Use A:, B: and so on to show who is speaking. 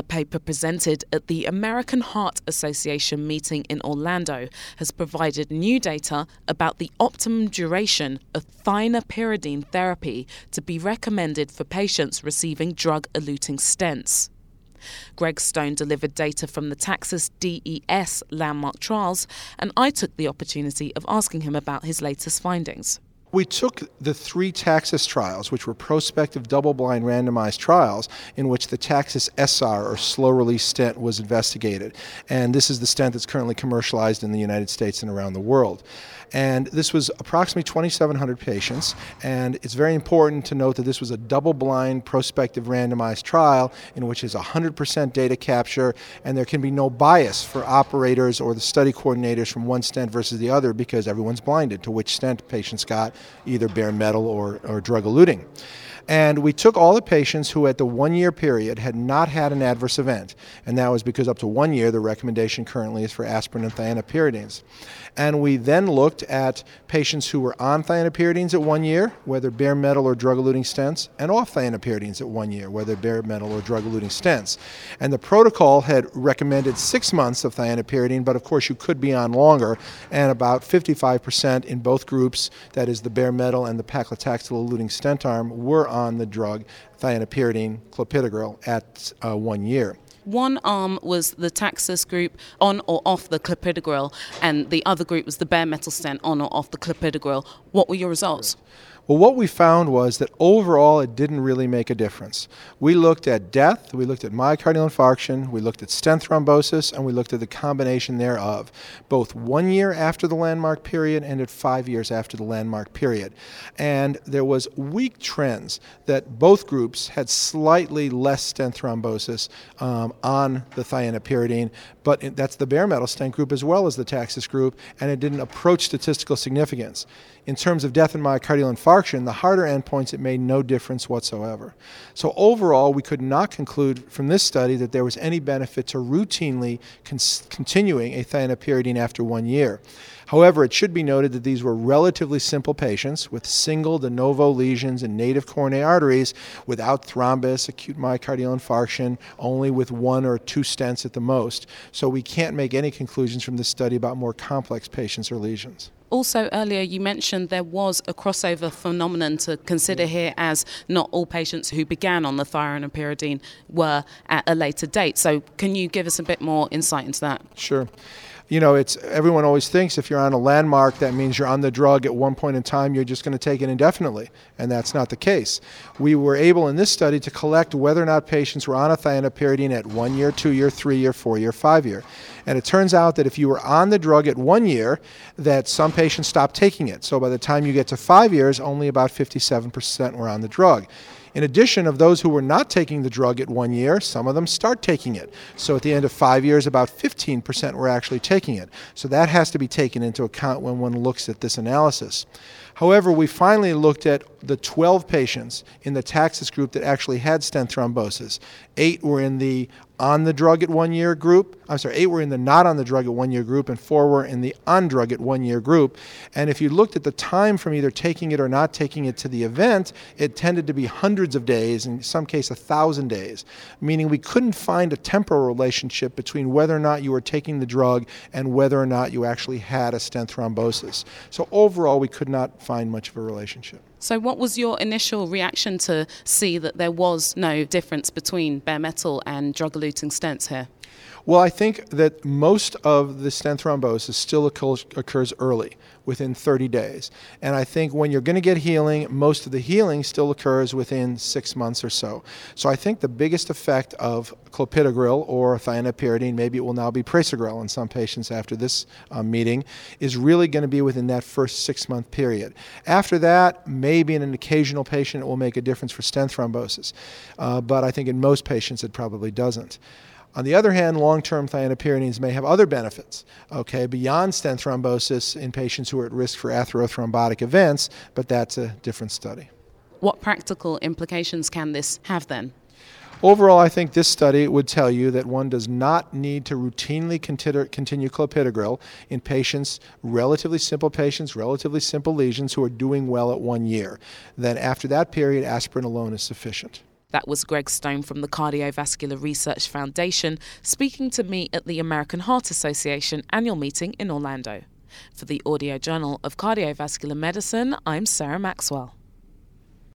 A: A paper presented at the American Heart Association meeting in Orlando has provided new data about the optimum duration of thienopyridine therapy to be recommended for patients receiving drug eluting stents. Gregg Stone delivered data from the Taxus DES landmark trials, and I took the opportunity of asking him about his latest findings.
B: We took the three Taxus trials, which were prospective double blind randomized trials, in which the Taxus SR, or slow release stent, was investigated. And this is the stent that's currently commercialized in the United States and around the world. And this was approximately 2,700 patients. And it's very important to note that this was a double blind prospective randomized trial in which is 100% data capture, and there can be no bias for operators or the study coordinators from one stent versus the other because everyone's blinded to which stent patients got, either bare metal or, or drug eluting. And we took all the patients who, at the one year period, had not had an adverse event. And that was because up to one year, the recommendation currently is for aspirin and thienopyridines. And we then looked at patients who were on thienopyridines at one year, whether bare metal or drug eluting stents, and off thienopyridines at one year, whether bare metal or drug eluting stents. And the protocol had recommended six months of thienopyridine, but of course you could be on longer. And about 55% in both groups, that is the bare metal and the paclitaxel eluting stent arm, were on the drug thienopyridine clopidogrel at uh, one year.
A: One arm was the Taxus group on or off the clopidogrel, and the other group was the bare metal stent on or off the clopidogrel. What were your results?
B: Well, what we found was that overall it didn't really make a difference. We looked at death, we looked at myocardial infarction, we looked at stent thrombosis, and we looked at the combination thereof, both one year after the landmark period and at five years after the landmark period. And there was weak trends that both groups had slightly less stent thrombosis um, on the thienopyridine, but that's the bare metal stent group as well as the Taxus group, and it didn't approach statistical significance. In terms of death and myocardial infarction, the harder endpoints, it made no difference whatsoever. So overall, we could not conclude from this study that there was any benefit to routinely continuing a thienopyridine after one year. However, it should be noted that these were relatively simple patients with single de novo lesions in native coronary arteries without thrombus, acute myocardial infarction, only with one or two stents at the most. So we can't make any conclusions from this study about more complex patients or lesions.
A: Also, earlier you mentioned there was a crossover phenomenon to consider mm. here, as not all patients who began on the thienopyridine were at a later date. So, can you give us a bit more insight into that?
B: Sure you know, it's everyone always thinks if you're on a landmark, that means you're on the drug at one point in time, you're just going to take it indefinitely, and that's not the case. We were able in this study to collect whether or not patients were on a thienopyridine at one year, two year, three year, four year, five year. And it turns out that if you were on the drug at one year, that some patients stopped taking it. So by the time you get to five years, only about 57% were on the drug. In addition, of those who were not taking the drug at one year, some of them start taking it. So at the end of five years, about 15% were actually taking it. So that has to be taken into account when one looks at this analysis. However, we finally looked at the 12 patients in the Taxus group that actually had stent thrombosis. Eight were in the on the drug at one year group. I'm sorry, eight were in the not on the drug at one year group, and four were in the on drug at one year group. And if you looked at the time from either taking it or not taking it to the event, it tended to be hundreds of days, in some case, a thousand days, meaning we couldn't find a temporal relationship between whether or not you were taking the drug and whether or not you actually had a stent thrombosis. So overall, we could not find much of a relationship.
A: So, what was your initial reaction to see that there was no difference between bare metal and drug eluting stents here?
B: Well, I think that most of the stent thrombosis still occurs early, within 30 days. And I think when you're going to get healing, most of the healing still occurs within six months or so. So I think the biggest effect of clopidogrel or thienopyridine, maybe it will now be prasugrel in some patients after this um, meeting, is really going to be within that first six month period. After that, maybe in an occasional patient it will make a difference for stent thrombosis. Uh, but I think in most patients it probably doesn't. On the other hand, long-term thienopyridines may have other benefits, okay, beyond stent thrombosis in patients who are at risk for atherothrombotic events, but that's a different study.
A: What practical implications can this have then?
B: Overall, I think this study would tell you that one does not need to routinely continue clopidogrel in patients, relatively simple patients, relatively simple lesions who are doing well at one year. Then after that period, aspirin alone is sufficient.
A: That was Gregg Stone from the Cardiovascular Research Foundation speaking to me at the American Heart Association annual meeting in Orlando. For the Audio Journal of Cardiovascular Medicine, I'm Sarah Maxwell.